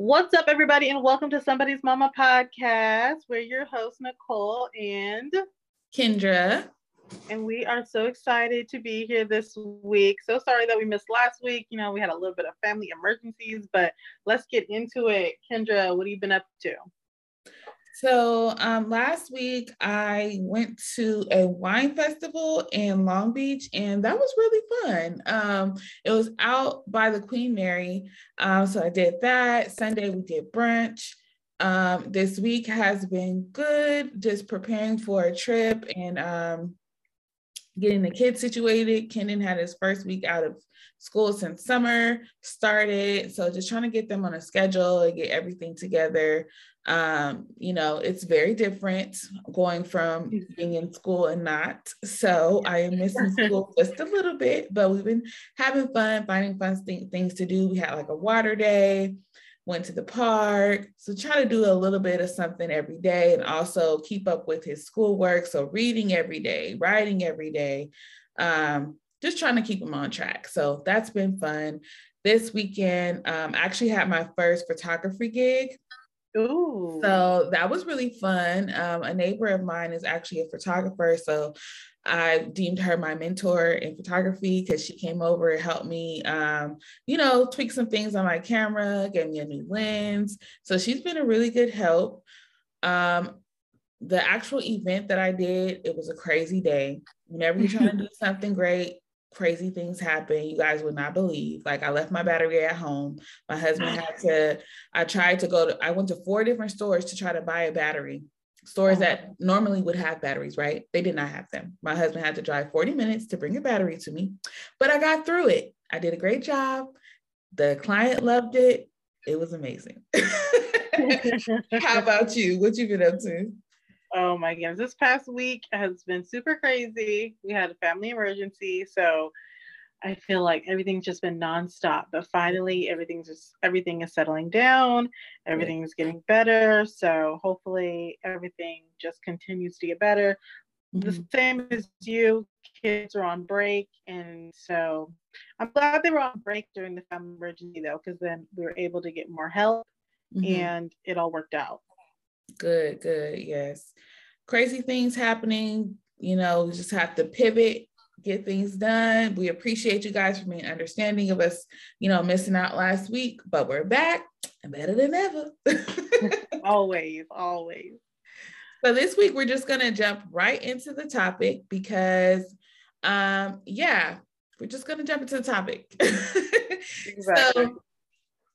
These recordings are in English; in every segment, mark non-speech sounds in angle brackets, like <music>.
What's up, everybody, and welcome to Somebody's Mama podcast. We're your hosts, Nicole and Kendra. And we are so excited to be here this week. So sorry that we missed last week. You know, we had a little bit of family emergencies, but let's get into it. Kendra, what have you been up to? So um, last week I went to a wine festival in Long Beach, and that was really fun. Um, it was out by the Queen Mary, um, so I did that. Sunday we did brunch. Um, this week has been good, just preparing for a trip and um, getting the kids situated. Kenan had his first week out of school since summer started. So just trying to get them on a schedule and get everything together. Um, you know, it's very different going from being in school and not. So I am missing <laughs> school just a little bit, but we've been having fun, finding fun th- things to do. We had like a water day went to the park. So try to do a little bit of something every day and also keep up with his schoolwork. So reading every day, writing every day, um, just trying to keep him on track. So that's been fun. This weekend, um, I actually had my first photography gig. Ooh. So that was really fun. Um, a neighbor of mine is actually a photographer. So I deemed her my mentor in photography because she came over and helped me, um, you know, tweak some things on my camera, gave me a new lens. So she's been a really good help. Um, the actual event that I did, it was a crazy day. Whenever you're trying to do <laughs> something great, crazy things happen. You guys would not believe. Like I left my battery at home. My husband had to, I tried to go to, I went to four different stores to try to buy a battery stores oh, that normally would have batteries, right? They did not have them. My husband had to drive 40 minutes to bring a battery to me, but I got through it. I did a great job. The client loved it. It was amazing. <laughs> How <laughs> about you? What you been up to? Oh my goodness. This past week has been super crazy. We had a family emergency. So I feel like everything's just been nonstop, but finally everything's just everything is settling down, everything's getting better. So hopefully everything just continues to get better. Mm-hmm. The same as you, kids are on break, and so I'm glad they were on break during the family emergency though, because then we were able to get more help, mm-hmm. and it all worked out. Good, good, yes. Crazy things happening. You know, we just have to pivot get things done. We appreciate you guys for being understanding of us, you know, missing out last week, but we're back and better than ever. <laughs> always, always. So this week we're just gonna jump right into the topic because um yeah, we're just gonna jump into the topic. <laughs> exactly. So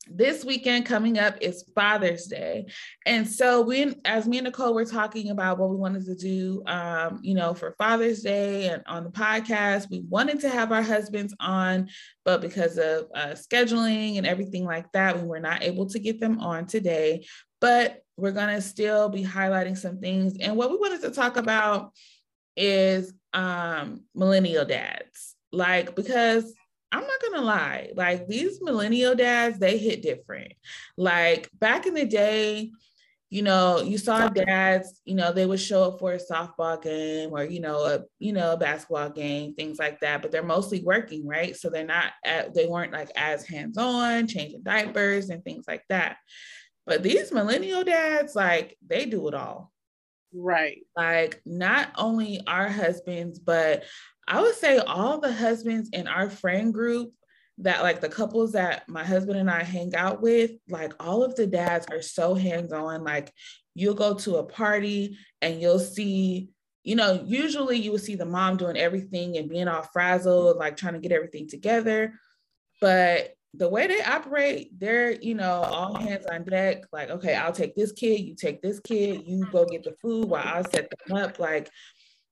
this weekend coming up is Father's Day. And so we as me and Nicole were talking about what we wanted to do um, you know, for Father's Day and on the podcast, we wanted to have our husbands on, but because of uh, scheduling and everything like that, we were not able to get them on today. But we're gonna still be highlighting some things. And what we wanted to talk about is um millennial dads. Like because I'm not gonna lie, like these millennial dads, they hit different. Like back in the day, you know, you saw dads, you know, they would show up for a softball game or, you know, a, you know, a basketball game, things like that, but they're mostly working, right? So they're not, at, they weren't like as hands-on, changing diapers and things like that. But these millennial dads, like they do it all. Right. Like not only our husbands, but I would say all the husbands in our friend group that like the couples that my husband and I hang out with, like all of the dads are so hands-on. Like you'll go to a party and you'll see, you know, usually you will see the mom doing everything and being all frazzled, like trying to get everything together. But the way they operate, they're, you know, all hands on deck. Like, okay, I'll take this kid, you take this kid, you go get the food while I set them up. Like,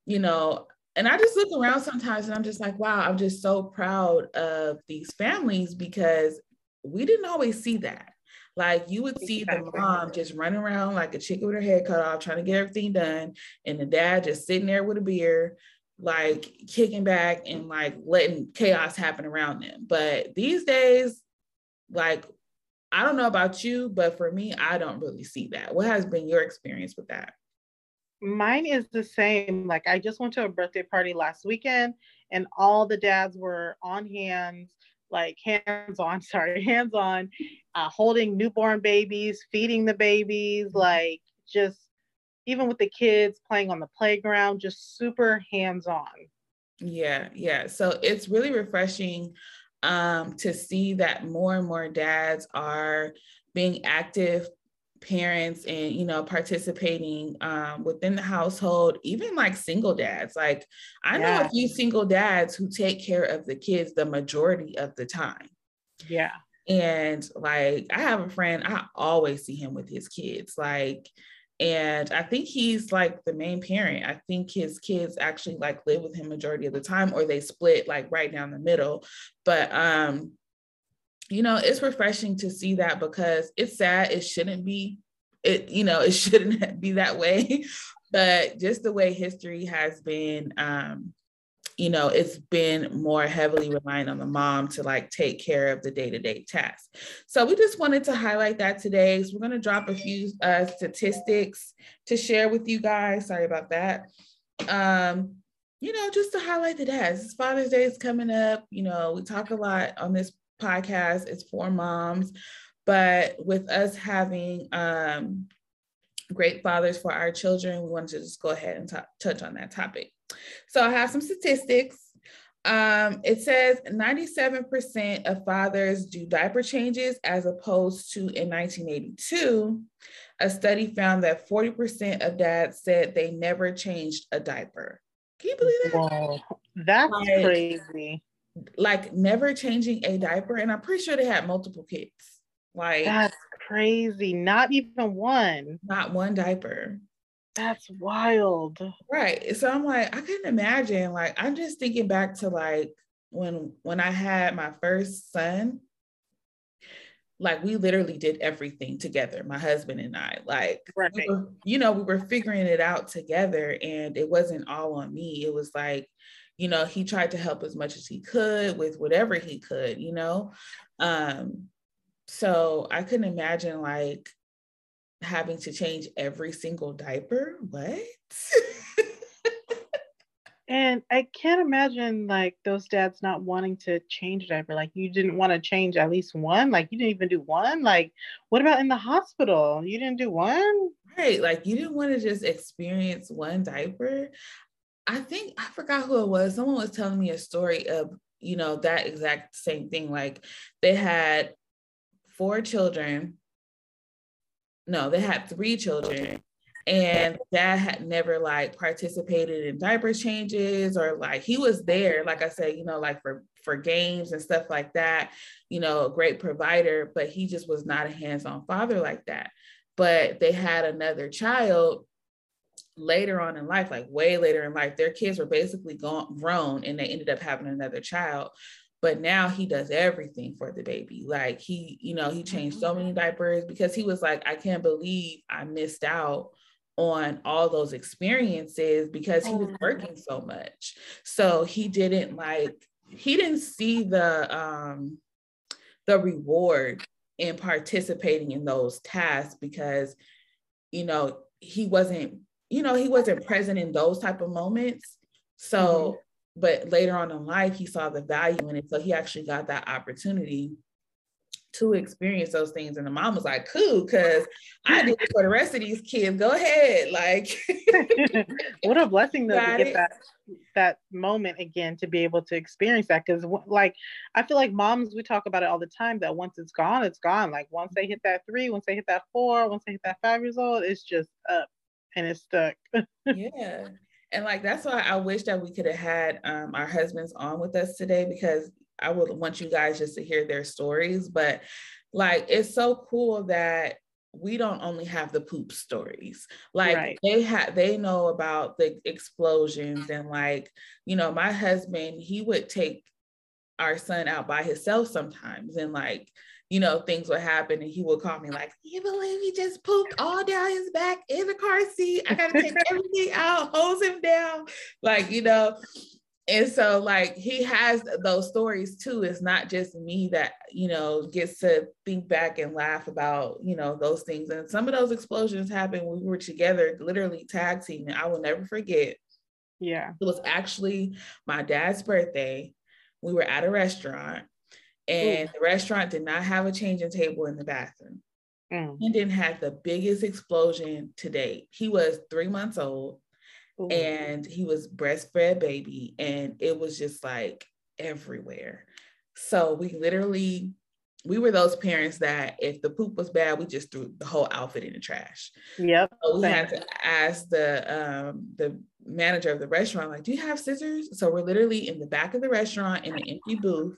you know, and I just look around sometimes and I'm just like, wow, I'm just so proud of these families because we didn't always see that. Like you would see the mom just running around like a chicken with her head cut off, trying to get everything done, and the dad just sitting there with a beer, like kicking back and like letting chaos happen around them. But these days, like I don't know about you, but for me, I don't really see that. What has been your experience with that? Mine is the same. Like I just went to a birthday party last weekend and all the dads were on hands, like hands on, <laughs> sorry, hands on, uh, holding newborn babies, feeding the babies, mm-hmm. like just even with the kids playing on the playground, just super hands on. Yeah, yeah. So it's really refreshing um, to see that more and more dads are being active parents and you know participating um, within the household even like single dads like i yeah. know a few single dads who take care of the kids the majority of the time. Yeah. And like i have a friend i always see him with his kids like and i think he's like the main parent. I think his kids actually like live with him majority of the time or they split like right down the middle. But um you know, it's refreshing to see that because it's sad. It shouldn't be, it, you know, <laughs> it shouldn't be that way. But just the way history has been, um, you know, it's been more heavily reliant on the mom to like take care of the day-to-day tasks. So we just wanted to highlight that today. So we're going to drop a few uh, statistics to share with you guys. Sorry about that. Um, you know, just to highlight the dads. Father's Day is coming up. You know, we talk a lot on this podcast is for moms, but with us having um, great fathers for our children, we wanted to just go ahead and t- touch on that topic. So I have some statistics. Um, it says 97% of fathers do diaper changes as opposed to in 1982. A study found that 40% of dads said they never changed a diaper. Can you believe that? Wow, that's like, crazy like never changing a diaper, and I'm pretty sure they had multiple kids. Like that's crazy. Not even one. Not one diaper. That's wild. Right. So I'm like, I couldn't imagine. Like, I'm just thinking back to like when when I had my first son. Like we literally did everything together, my husband and I. Like, right. we were, you know, we were figuring it out together, and it wasn't all on me. It was like, you know he tried to help as much as he could with whatever he could you know? Um so i couldn't imagine like having to change every single diaper. What? <laughs> And i can't imagine like those dads not wanting to change a diaper. Like you didn't want to change at least one? Like you didn't even do one? Like what about in the hospital? You didn't do one? Right like you didn't want to just experience one diaper I think I forgot who it was. Someone was telling me a story of, you know, that exact same thing. Like they had four children. No, they had three children. And dad had never like participated in diaper changes or like he was there, like I said, you know, like for for games and stuff like that, you know, a great provider, but he just was not a hands-on father like that. But they had another child later on in life, like way later in life, their kids were basically gone, grown and they ended up having another child. But now he does everything for the baby. Like he, you know, he changed so many diapers because he was like, I can't believe I missed out on all those experiences because he was oh. working so much. So he didn't like, he didn't see the um the reward in participating in those tasks because you know he wasn't you know, he wasn't present in those type of moments. So, mm-hmm. but later on in life, he saw the value in it. So he actually got that opportunity to experience those things. And the mom was like, cool, because I did it for the rest of these kids. Go ahead. Like <laughs> what a blessing though to get it. that that moment again to be able to experience that. Cause like I feel like moms, we talk about it all the time that once it's gone, it's gone. Like once they hit that three, once they hit that four, once they hit that five years old, it's just up and it's stuck. <laughs> yeah. And like that's why I wish that we could have had um, our husbands on with us today because I would want you guys just to hear their stories. But like it's so cool that we don't only have the poop stories like right. they have they know about the explosions and like you know my husband he would take our son out by himself sometimes and like you know, things would happen and he would call me like, you believe he just pooped all down his back in the car seat? I gotta take <laughs> everything out, hose him down. Like, you know, and so like he has those stories too. It's not just me that, you know, gets to think back and laugh about, you know, those things. And some of those explosions happened when we were together, literally tag teaming. I will never forget. Yeah. It was actually my dad's birthday. We were at a restaurant and the restaurant did not have a changing table in the bathroom. Mm. He didn't have the biggest explosion to date. He was three months old Ooh. and he was breastfed baby, and it was just like everywhere. So we literally we were those parents that if the poop was bad, we just threw the whole outfit in the trash. Yep. So we had to ask the um the manager of the restaurant, like, do you have scissors? So we're literally in the back of the restaurant in an empty booth,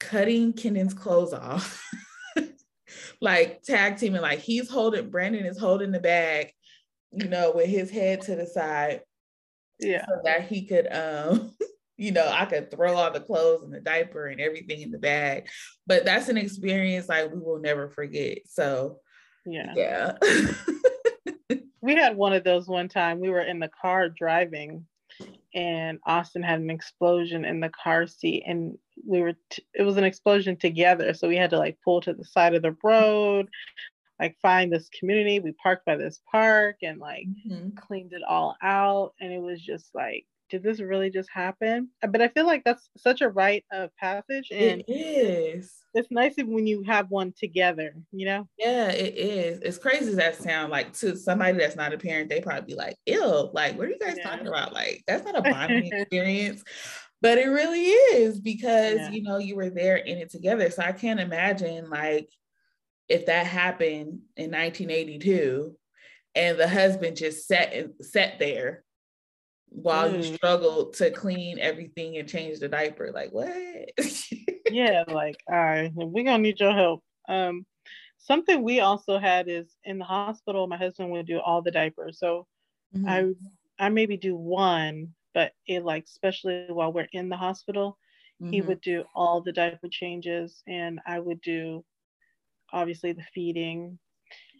cutting Kendon's clothes off. <laughs> like tag teaming, like he's holding Brandon is holding the bag, you know, with his head to the side. Yeah. So that he could um <laughs> you know, I could throw all the clothes and the diaper and everything in the bag. But that's an experience like we will never forget. So yeah. Yeah. <laughs> we had one of those one time. We were in the car driving and Austin had an explosion in the car seat and we were t- it was an explosion together so we had to like pull to the side of the road like find this community we parked by this park and like mm-hmm. cleaned it all out and it was just like did this really just happen? Uh, but I feel like that's such a rite of passage. And it is. It's nice when you have one together, you know? Yeah, it is. it's crazy as that sound, like to somebody that's not a parent, they probably be like, ew, like, what are you guys yeah. talking about? Like, that's not a bonding <laughs> experience. But it really is because, yeah. you know, you were there in it together. So I can't imagine like if that happened in 1982 and the husband just sat and sat there while mm. you struggled to clean everything and change the diaper. Like what? <laughs> yeah, like all right, we're gonna need your help. Um, something we also had is in the hospital. My husband would do all the diapers, so mm-hmm. I I maybe do one, but it like especially while we're in the hospital, mm-hmm. he would do all the diaper changes, and I would do obviously the feeding.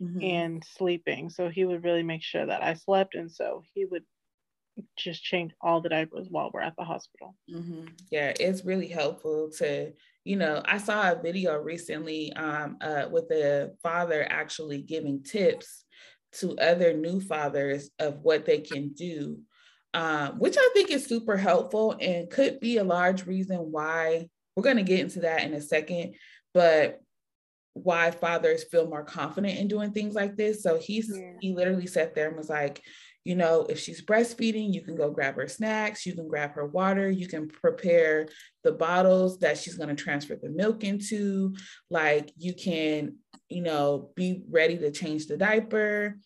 Mm-hmm. and sleeping. So he would really make sure that I slept. And so he would just change all the diapers while we're at the hospital. Mm-hmm. Yeah, it's really helpful to, you know, I saw a video recently um, uh, with a father actually giving tips to other new fathers of what they can do, um, which I think is super helpful and could be a large reason why we're going to get into that in a second, but why fathers feel more confident in doing things like this. So he's yeah. he literally sat there and was like, you know, if she's breastfeeding, you can go grab her snacks, you can grab her water, you can prepare the bottles that she's going to transfer the milk into. Like you can, you know, be ready to change the diaper,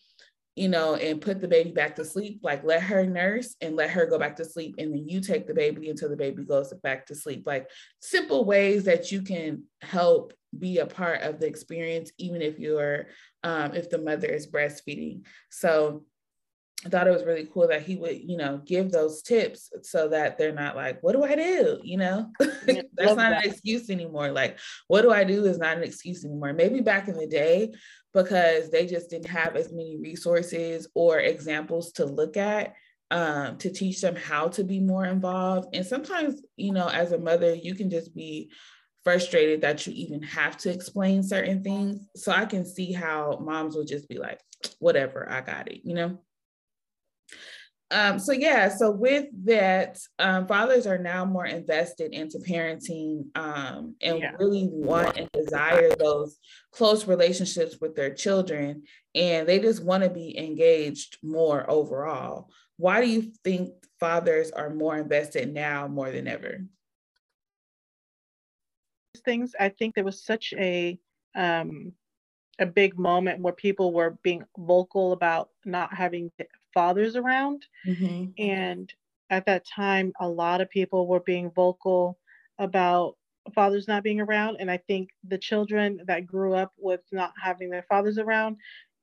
you know, and put the baby back to sleep. Like let her nurse and let her go back to sleep. And then you take the baby until the baby goes back to sleep. Like simple ways that you can help be a part of the experience, even if you're, um, if the mother is breastfeeding. So, I thought it was really cool that he would, you know, give those tips so that they're not like, what do I do? You know, <laughs> that's not that. an excuse anymore. Like, what do I do is not an excuse anymore. Maybe back in the day, because they just didn't have as many resources or examples to look at um, to teach them how to be more involved. And sometimes, you know, as a mother, you can just be frustrated that you even have to explain certain things. So I can see how moms would just be like, whatever, I got it, you know? Um, so yeah, so with that, um, fathers are now more invested into parenting um, and yeah. really want and desire those close relationships with their children, and they just want to be engaged more overall. Why do you think fathers are more invested now more than ever? Things I think there was such a um, a big moment where people were being vocal about not having fathers around. Mm-hmm. And at that time, a lot of people were being vocal about fathers not being around. And I think the children that grew up with not having their fathers around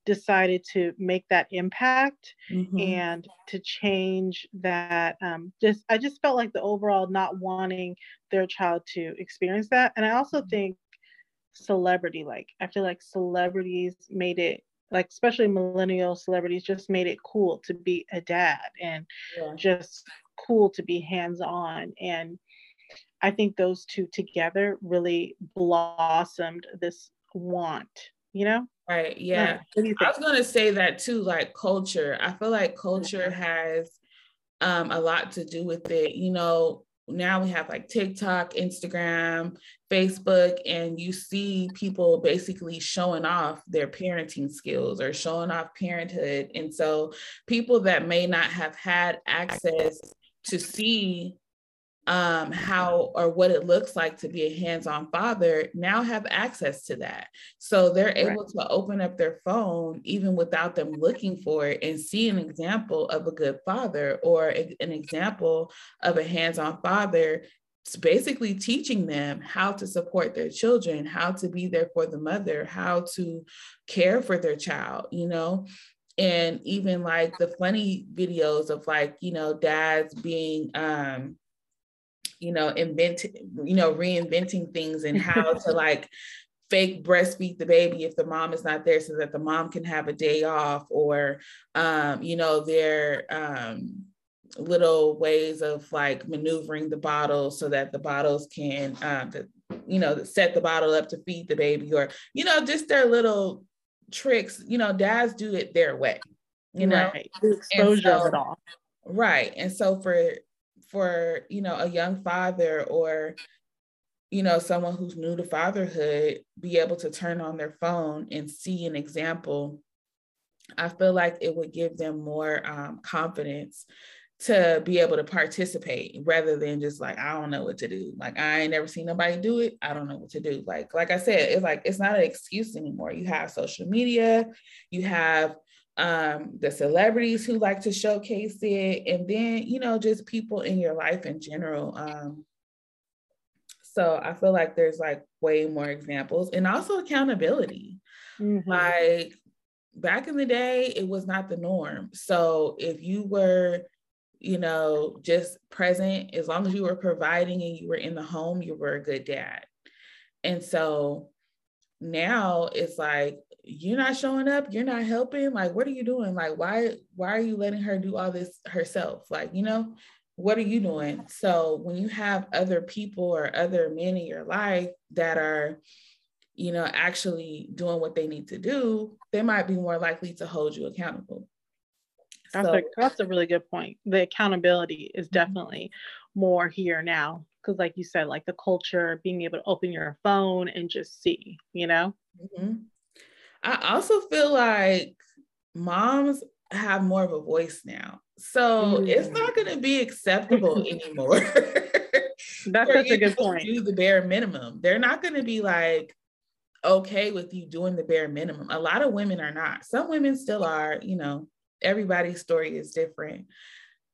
decided to make that impact mm-hmm. and to change that um, just i just felt like the overall not wanting their child to experience that and i also mm-hmm. think celebrity like i feel like celebrities made it like especially millennial celebrities just made it cool to be a dad and yeah. just cool to be hands on and i think those two together really blossomed this want you know? Right yeah. i was going to say that too like culture. I feel like culture mm-hmm. has um, a lot to do with it you know now we have like TikTok, Instagram, Facebook, and you see people basically showing off their parenting skills or showing off parenthood. And so people that may not have had access to see um, how or what it looks like to be a hands-on father now have access to that so they're able right. to open up their phone even without them looking for it and see an example of a good father or a, an example of a hands-on father it's basically teaching them how to support their children how to be there for the mother how to care for their child you know and even like the funny videos of like you know dads being um you know, inventing, you know, reinventing things and how to <laughs> like fake breastfeed the baby if the mom is not there so that the mom can have a day off or um, you know, their um little ways of like maneuvering the bottle so that the bottles can um the, you know set the bottle up to feed the baby or you know just their little tricks you know dads do it their way you know? Right. exposure so, of it all. Right. And so for for you know a young father or you know someone who's new to fatherhood be able to turn on their phone and see an example i feel like it would give them more um, confidence to be able to participate rather than just like i don't know what to do. Like i ain't never seen nobody do it. I don't know what to do. Like like i said it's like it's not an excuse anymore. You have social media you have um, the celebrities who like to showcase it, and then, you know, just people in your life in general. Um, so I feel like there's like way more examples and also accountability. Mm-hmm. Like back in the day, it was not the norm. So if you were, you know, just present, as long as you were providing and you were in the home, you were a good dad. And so now it's like you're not showing up you're not helping like what are you doing? Like why why are you letting her do all this herself? Like you know what are you doing? So when you have other people or other men in your life that are you know actually doing what they need to do they might be more likely to hold you accountable. That's, so, a, that's a really good point. The accountability is mm-hmm. definitely more here now because like you said like the culture being able to open your phone and just see you know? Mm-hmm. I also feel like moms have more of a voice now. So mm. it's not going to be acceptable <laughs> anymore. <laughs> That's such a good point. Do the bare minimum. They're not going to be like okay with you doing the bare minimum. A lot of women are not. Some women still are, you know, everybody's story is different.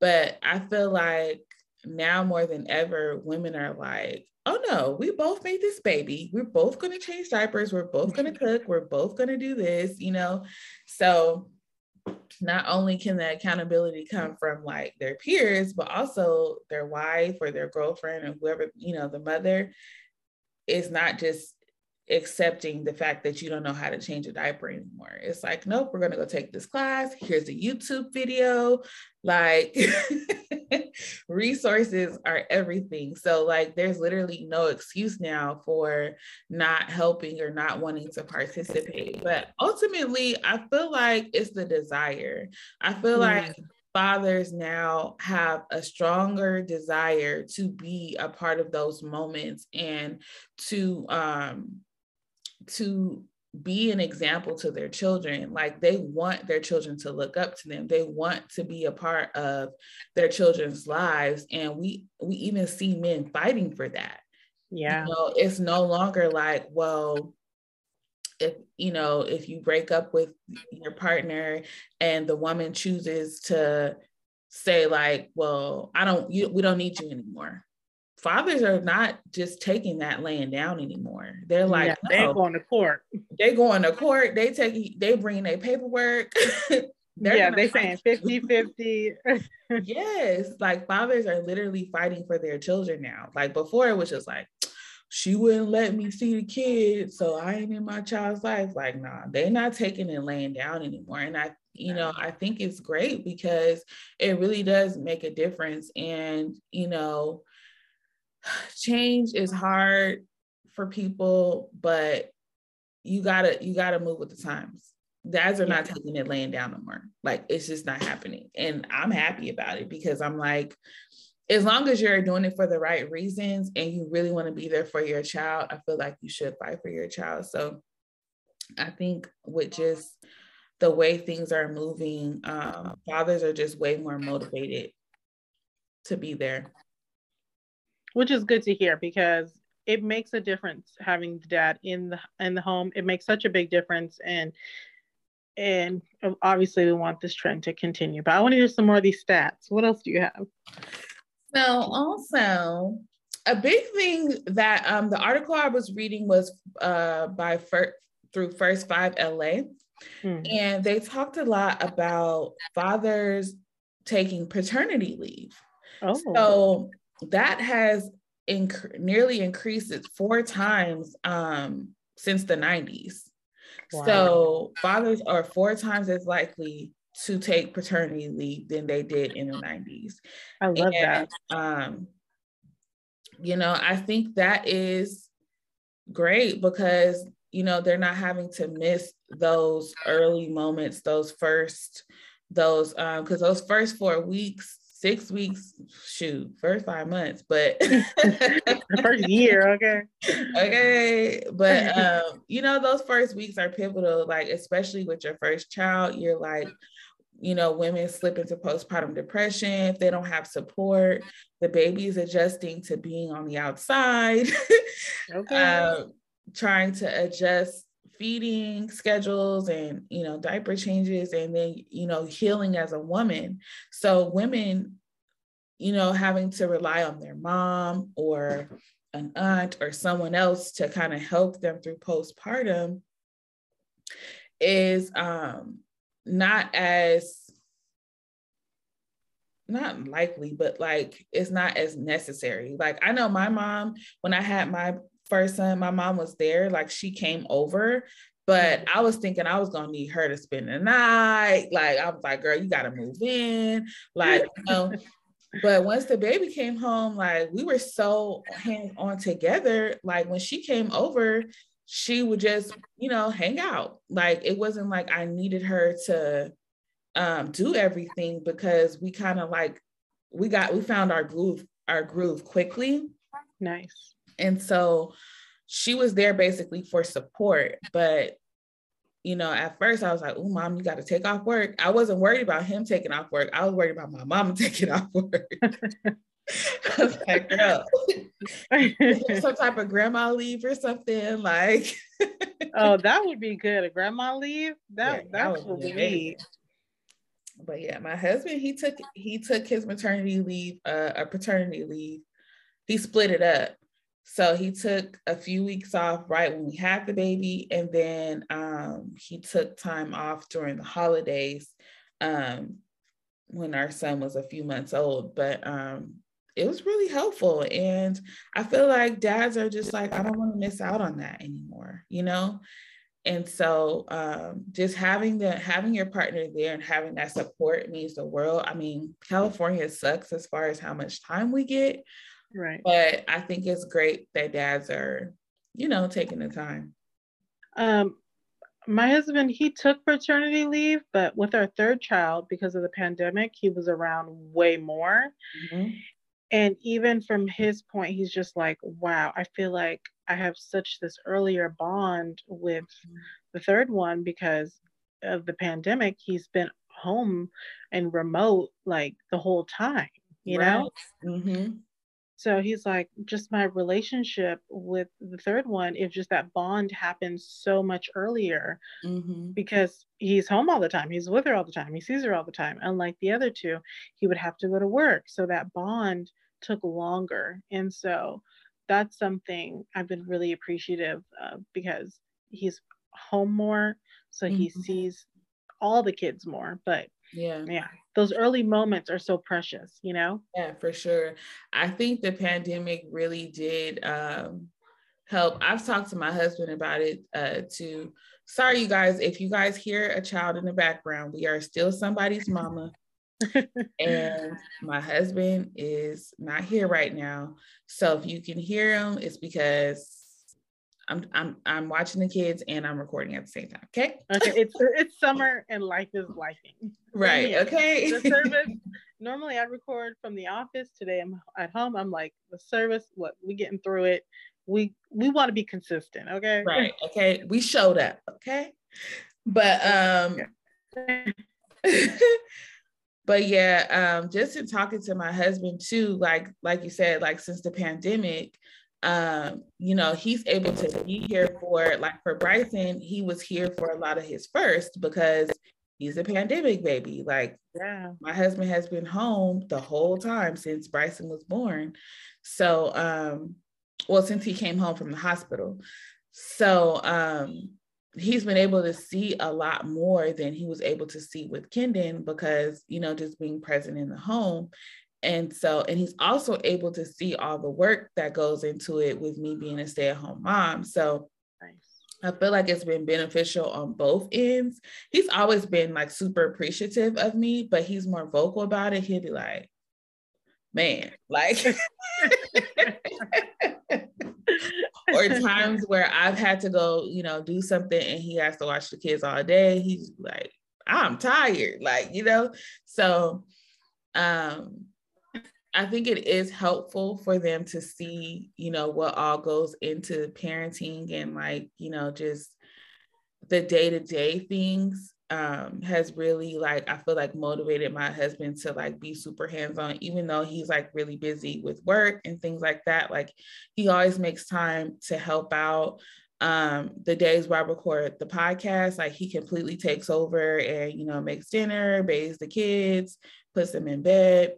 But I feel like now more than ever, women are like, oh no, we both made this baby. We're both going to change diapers. We're both going <laughs> to cook. We're both going to do this, you know? So not only can the accountability come from like their peers, but also their wife or their girlfriend or whoever, you know, the mother is not just accepting the fact that you don't know how to change a diaper anymore. It's like, nope, we're going to go take this class. Here's a YouTube video. Like, <laughs> resources are everything. So, like, there's literally no excuse now for not helping or not wanting to participate. But ultimately, I feel like it's the desire. I feel mm. like fathers now have a stronger desire to be a part of those moments and to um to be an example to their children like they want their children to look up to them. They want to be a part of their children's lives. And we we even see men fighting for that. Yeah. you know, it's no longer like well if you know if you break up with your partner and the woman chooses to say like well i don't you, we don't need you anymore fathers are not just taking that laying down anymore. They're like, yeah, they're oh, going to court. They going to court. They take, they bring their paperwork. <laughs> yeah, they saying 50 50. <laughs> <laughs> yes, like fathers are literally fighting for their children now. Like before, it was just like, she wouldn't let me see the kid, so I ain't in my child's life. Like, nah, they're not taking and laying down anymore. And I, you know, I think it's great because it really does make a difference. And, you know, change is hard for people, but you gotta you gotta move with the times. Dads are yeah. not taking it laying down no more. Like it's just not happening. And I'm happy about it because I'm like, as long as you're doing it for the right reasons and you really want to be there for your child, I feel like you should fight for your child. So I think with just the way things are moving, um, fathers are just way more motivated to be there. Which is good to hear because it makes a difference having the dad in the in the home. It makes such a big difference and and obviously we want this trend to continue. But I want to hear some more of these stats. What else do you have? So also a big thing that um, the article I was reading was uh, by Fir- through First Five LA, hmm. and they talked a lot about fathers taking paternity leave. Oh. So that has inc- nearly increased it four times um, since the 90s. Wow. So fathers are four times as likely to take paternity leave than they did in the 90s. I love and, that. Um, you know, I think that is great because, you know, they're not having to miss those early moments, those first, those, um, because those first four weeks, six weeks, shoot, first five months, but <laughs> <laughs> the first year, okay. Okay. But <laughs> um, you know, those first weeks are pivotal, like especially with your first child, you're like, you know, women slip into postpartum depression if they don't have support. The baby is adjusting to being on the outside, okay. uh, trying to adjust feeding schedules and you know diaper changes and then you know healing as a woman so women you know having to rely on their mom or an aunt or someone else to kind of help them through postpartum is um not as not likely, but like it's not as necessary. Like I know my mom, when I had my first son, my mom was there, like she came over, but mm-hmm. I was thinking I was gonna need her to spend the night. Like I was like, girl, you gotta move in. Like, you know. <laughs> but once the baby came home, like we were so hands on together. Like when she came over, she would just, you know, hang out. Like it wasn't like I needed her to um, do everything because we kind of like we got we found our groove our groove quickly. Nice. And so she was there basically for support, but you know, at first I was like, "Oh, mom, you got to take off work." I wasn't worried about him taking off work. I was worried about my mom <laughs> taking off work. <laughs> I was like, girl, some type of grandma leave or something like. <laughs> oh, that would be good. A grandma leave. That yeah, that's what we need. But yeah, my husband he took he took his maternity leave, uh, a paternity leave. He split it up. So he took a few weeks off right when we had the baby, and then um, he took time off during the holidays um, when our son was a few months old. But um, it was really helpful. And I feel like dads are just like, I don't want to miss out on that anymore, you know? And so um, just having the having your partner there and having that support means the world. I mean, California sucks as far as how much time we get. Right. But I think it's great that dads are, you know, taking the time. Um, my husband, he took paternity leave, but with our third child, because of the pandemic, he was around way more. Mm-hmm. And even from his point, he's just like, wow, I feel like I have such this earlier bond with the third one because of the pandemic. He's been home and remote like the whole time, you right. know? Mm-hmm. So he's like, just my relationship with the third one, if just that bond happens so much earlier mm-hmm. because he's home all the time. He's with her all the time. He sees her all the time. Unlike the other two, he would have to go to work. So that bond took longer. And so that's something I've been really appreciative of because he's home more. So mm-hmm. he sees all the kids more. But yeah. Yeah. Those early moments are so precious you know? Yeah for sure. I think the pandemic really did um help. I've talked to my husband about it uh too. Sorry you guys if you guys hear a child in the background we are still somebody's mama. <laughs> And my husband is not here right now. So if you can hear him it's because I'm I'm I'm watching the kids and I'm recording at the same time. Okay. Okay. It's <laughs> it's summer and life is lifing. <laughs> Right. Okay. the <laughs> service normally I record from the office. Today I'm at home. I'm like the service. What we getting through it. We we want to be consistent. Okay. Right. Okay. We showed up. Okay. But um. but yeah, um, just in talking to my husband too, like like you said, like since the pandemic, um, you know, he's able to be here for like for Bryson, he was here for a lot of his first because he's a pandemic baby. Like, yeah, my husband has been home the whole time since Bryson was born. So, um, well, since he came home from the hospital. So, um, he's been able to see a lot more than he was able to see with Kendon because, you know, just being present in the home. And so, and he's also able to see all the work that goes into it with me being a stay at home mom. So, I feel like it's been beneficial on both ends. He's always been like super appreciative of me, but he's more vocal about it. He'll be like, man, <laughs> like, or times where I've had to go, you know, do something and he has to watch the kids all day. He's like, I'm tired, like, you know, so um I think it is helpful for them to see, you know, what all goes into parenting and like, you know, just the day-to-day things um has really like I feel like motivated my husband to like be super hands-on even though he's like really busy with work and things like that. Like he always makes time to help out um the days where I record the podcast like he completely takes over and you know makes dinner bathes the kids puts them in bed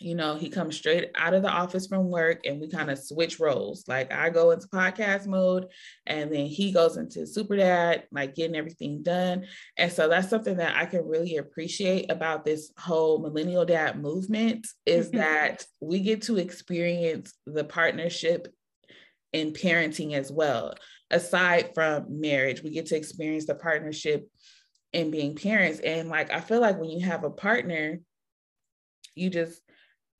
you know, he comes straight out of the office from work and we kind of switch roles. Like I go into podcast mode and then he goes into super dad, like getting everything done. And so that's something that I can really appreciate about this whole millennial dad movement is mm-hmm. that we get to experience the partnership in parenting as well. Aside from marriage, we get to experience the partnership in being parents. And like, I feel like when you have a partner, you just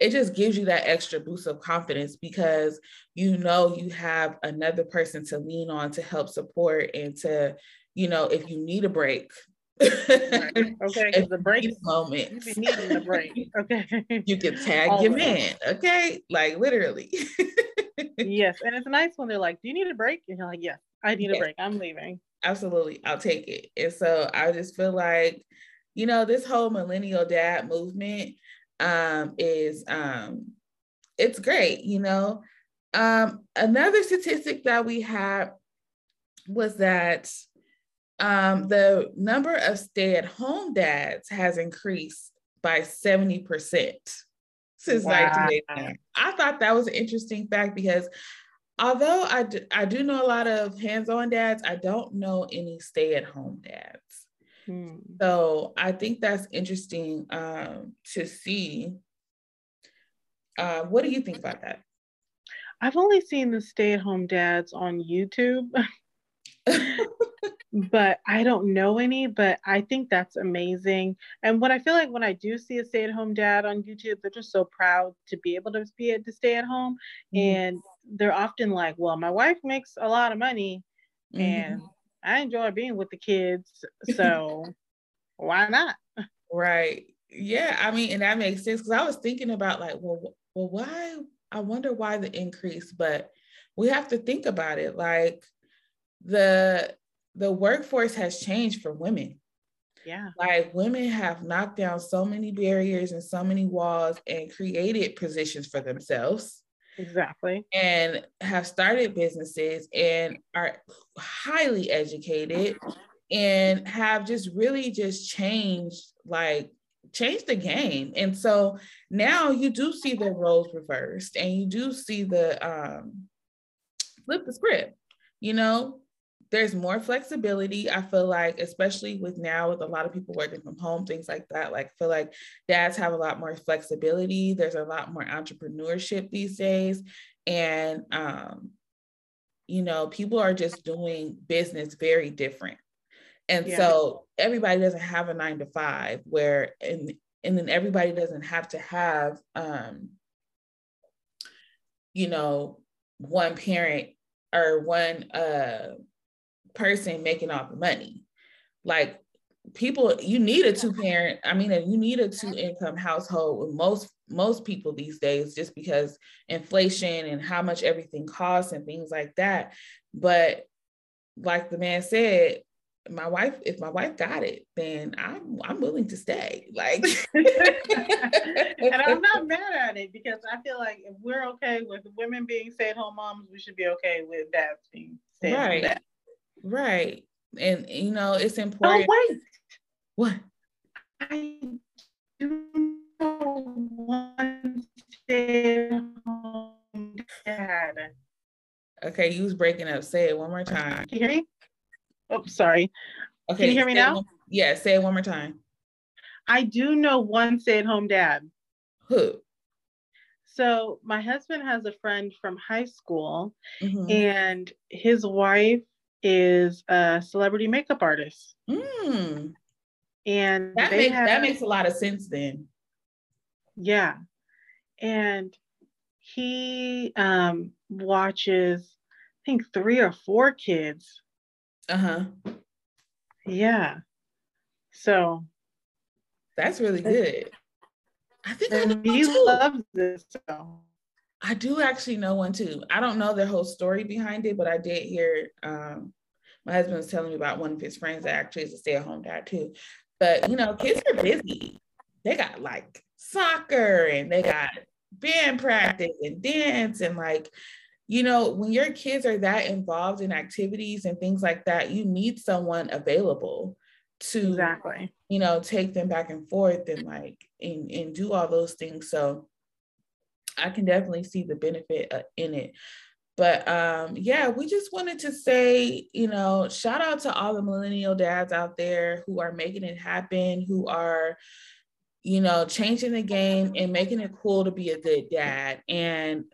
it just gives you that extra boost of confidence because you know you have another person to lean on to help support and to you know if you need a break. Right. <laughs> okay the break moment you be needing a break. Okay. <laughs> You can tag Always. your man okay? Like literally. <laughs> Yes and it's nice when they're like do you need a break? And you're like yes i need yes. a break. I'm leaving. Absolutely. I'll take it. And so i just feel like you know this whole millennial dad movement um, is um, it's great, you know. Um, another statistic that we had was that um, the number of stay-at-home dads has increased by 70% since wow. 1989. I thought that was an interesting fact because although I do, I do know a lot of hands-on dads, I don't know any stay-at-home dads. Hmm. So I think that's interesting um, to see. Uh, what do you think about that? I've only seen the stay at home dads on YouTube, <laughs> but I don't know any. But I think that's amazing. And what I feel like when I do see a stay at home dad on YouTube, they're just so proud to be able to be able to stay at home. Mm-hmm. And they're often like, well, my wife makes a lot of money. Mm-hmm. And I enjoy being with the kids, <laughs> so why not? Right. Yeah. I mean, and that makes sense because I was thinking about like, well, well, why? I wonder why the increase, but we have to think about it. Like the the workforce has changed for women. Yeah. Like women have knocked down so many barriers and so many walls and created positions for themselves Exactly. And have started businesses and are highly educated and have just really just changed like changed the game. And so now you do see the roles reversed and you do see the um flip the script. You know, there's more flexibility. I feel like, especially with now with a lot of people working from home, things like that. Like, I feel like dads have a lot more flexibility. There's a lot more entrepreneurship these days, and um, you know, people are just doing business very different. And yeah. so everybody doesn't have a nine to five where and and then everybody doesn't have to have um, you know, one parent or one uh person making all the money. Like people you need a two parent i mean you need a two income household with most most people these days just because inflation and how much everything costs and things like that. But like the man said my wife if my wife got it then i'm i'm willing to stay. Like <laughs> and i'm not <laughs> mad at it because i feel like if we're okay with women being stay-at-home moms we should be okay with dads being stay-at-home right right and you know it's oh, important oh wait what i do know one stay-at-home dad okay you was breaking up say it one more time can you hear me Oh, sorry. Okay. Can you hear me now? One, yeah, say it one more time. I do know one stay at home dad. Who? So, my husband has a friend from high school, mm-hmm. and his wife is a celebrity makeup artist. Mm. And that makes, have, that makes a lot of sense then. Yeah. And he um, watches, I think, three or four kids uh-huh. Yeah. So that's really good. I think I know he loves this. So. I do actually know one too. I don't know the whole story behind it, but I did hear um, my husband was telling me about one of his friends that actually is a stay-at-home dad too. But you know, kids are busy. They got like soccer and they got band practice and dance and like you know, when your kids are that involved in activities and things like that, you need someone available to exactly, you know, take them back and forth and like and, and do all those things. So I can definitely see the benefit uh, in it. But um, yeah, we just wanted to say, you know, shout out to all the millennial dads out there who are making it happen, who are, you know, changing the game and making it cool to be a good dad. And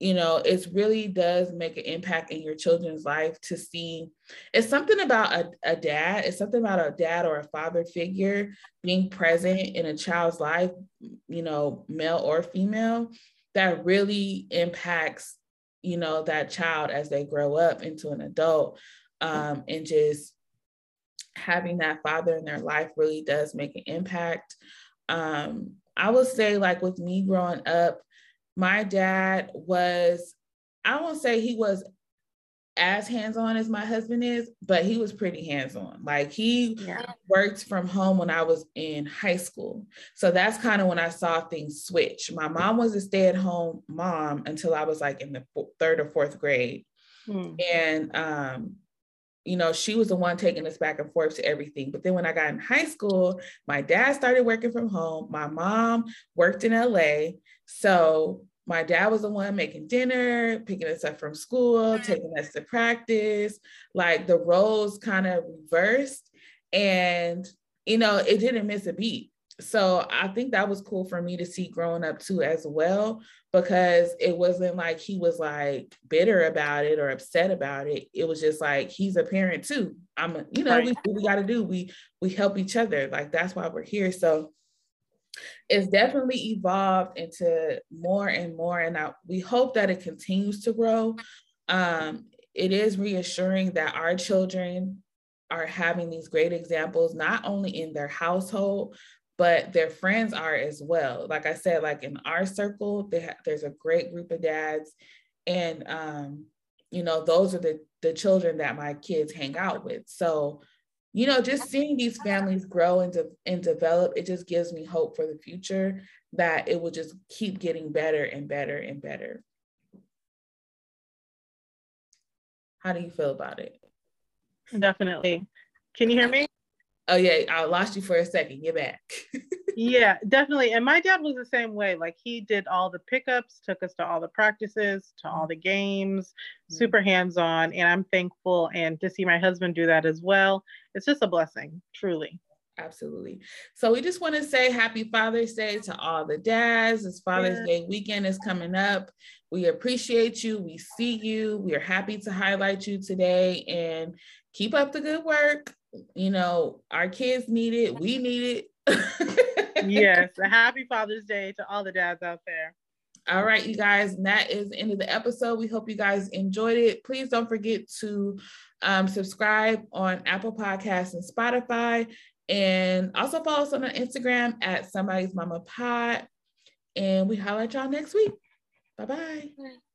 you know it really does make an impact in your children's life to see it's something about a, a dad it's something about a dad or a father figure being present in a child's life you know male or female that really impacts you know that child as they grow up into an adult um, and just having that father in their life really does make an impact. Um, i would say like with me growing up my dad was, I won't say he was as hands-on as my husband is, but he was pretty hands-on. Like he yeah. worked from home when I was in high school. So that's kind of when I saw things switch. My mom was a stay-at-home mom until I was like in the third or fourth grade. Hmm. And um, you know, she was the one taking us back and forth to everything. But then when I got in high school, my dad started working from home. My mom worked in LA. So my dad was the one making dinner, picking us up from school, taking us to practice. Like the roles kind of reversed. And, you know, it didn't miss a beat. So I think that was cool for me to see growing up too, as well, because it wasn't like he was like bitter about it or upset about it. It was just like he's a parent too. I'm, a, you know, right. we, we got to do. We we help each other. Like that's why we're here. So it's definitely evolved into more and more, and I, we hope that it continues to grow. Um, it is reassuring that our children are having these great examples, not only in their household, but their friends are as well. Like I said, like in our circle, ha- there's a great group of dads, and um, you know, those are the the children that my kids hang out with. So you know, just seeing these families grow and, de- and develop, it just gives me hope for the future that it will just keep getting better and better and better. How do you feel about it? Definitely. Can you hear me? Oh yeah, I lost you for a second. You're back. <laughs> yeah, definitely. And my dad was the same way. Like he did all the pickups, took us to all the practices, to all the games, mm-hmm. super hands-on. And I'm thankful and to see my husband do that as well. It's just a blessing, truly. Absolutely. So we just want to say happy Father's Day to all the dads. This Father's yeah. Day weekend is coming up. We appreciate you. We see you. We are happy to highlight you today and keep up the good work you know, our kids need it, we need it. <laughs> yes, a happy Father's Day to all the dads out there. All right, you guys, and that is the end of the episode. We hope you guys enjoyed it. Please don't forget to um, subscribe on Apple Podcasts and Spotify. And also follow us on our Instagram at somebody's mama pod. And we holler at y'all next week. Bye-bye. bye bye